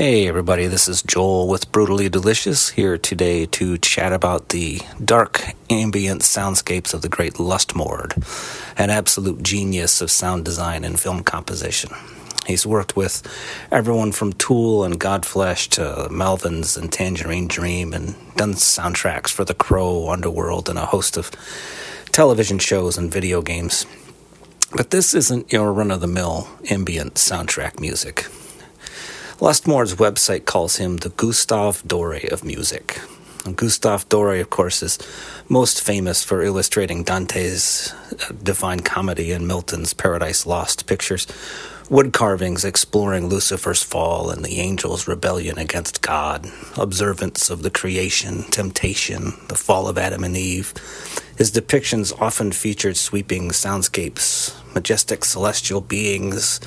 Hey, everybody, this is Joel with Brutally Delicious here today to chat about the dark ambient soundscapes of the great Lustmord, an absolute genius of sound design and film composition. He's worked with everyone from Tool and Godflesh to Melvins and Tangerine Dream and done soundtracks for The Crow, Underworld, and a host of television shows and video games. But this isn't your run of the mill ambient soundtrack music. Lustmord's website calls him the Gustave Doré of music. And Gustave Doré, of course, is most famous for illustrating Dante's uh, Divine Comedy and Milton's Paradise Lost pictures, wood carvings exploring Lucifer's fall and the angel's rebellion against God, observance of the creation, temptation, the fall of Adam and Eve. His depictions often featured sweeping soundscapes, majestic celestial beings,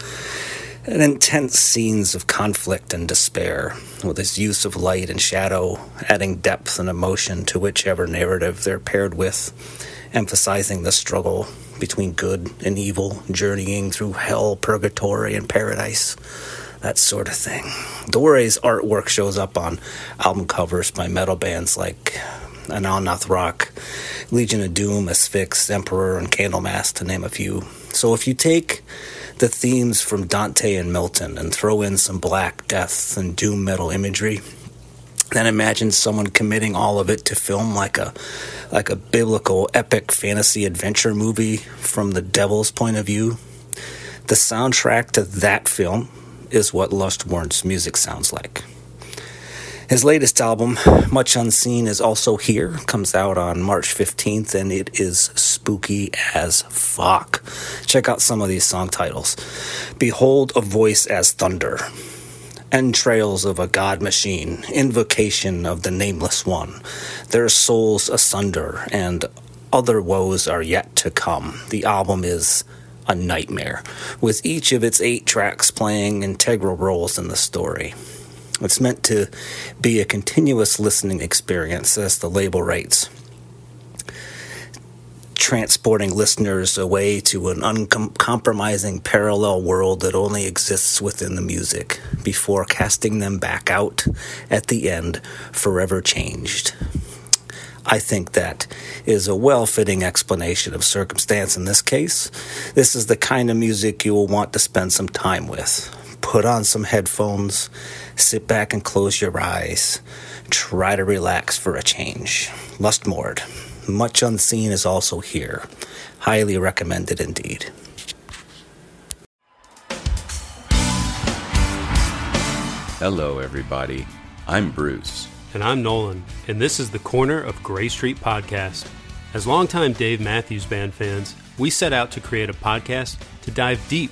and intense scenes of conflict and despair, with his use of light and shadow adding depth and emotion to whichever narrative they're paired with, emphasizing the struggle between good and evil, journeying through hell, purgatory, and paradise. That sort of thing. Doré's artwork shows up on album covers by metal bands like Anathema Rock, Legion of Doom, Asphyx, Emperor, and Candlemass, to name a few. So if you take the themes from Dante and Milton and throw in some black death and doom metal imagery. Then imagine someone committing all of it to film like a like a biblical epic fantasy adventure movie from the devil's point of view. The soundtrack to that film is what Lustmord's music sounds like. His latest album, Much Unseen, is also here. Comes out on March 15th, and it is spooky as fuck. Check out some of these song titles Behold a Voice as Thunder, Entrails of a God Machine, Invocation of the Nameless One, Their Souls Asunder, and Other Woes Are Yet to Come. The album is a nightmare, with each of its eight tracks playing integral roles in the story. It's meant to be a continuous listening experience, as the label writes, transporting listeners away to an uncompromising parallel world that only exists within the music before casting them back out at the end, forever changed. I think that is a well fitting explanation of circumstance in this case. This is the kind of music you will want to spend some time with. Put on some headphones Sit back and close your eyes. Try to relax for a change. Lustmord. Much Unseen is also here. Highly recommended indeed. Hello, everybody. I'm Bruce. And I'm Nolan, and this is the Corner of Gray Street podcast. As longtime Dave Matthews Band fans, we set out to create a podcast to dive deep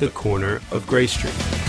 The Corner of Gray Street.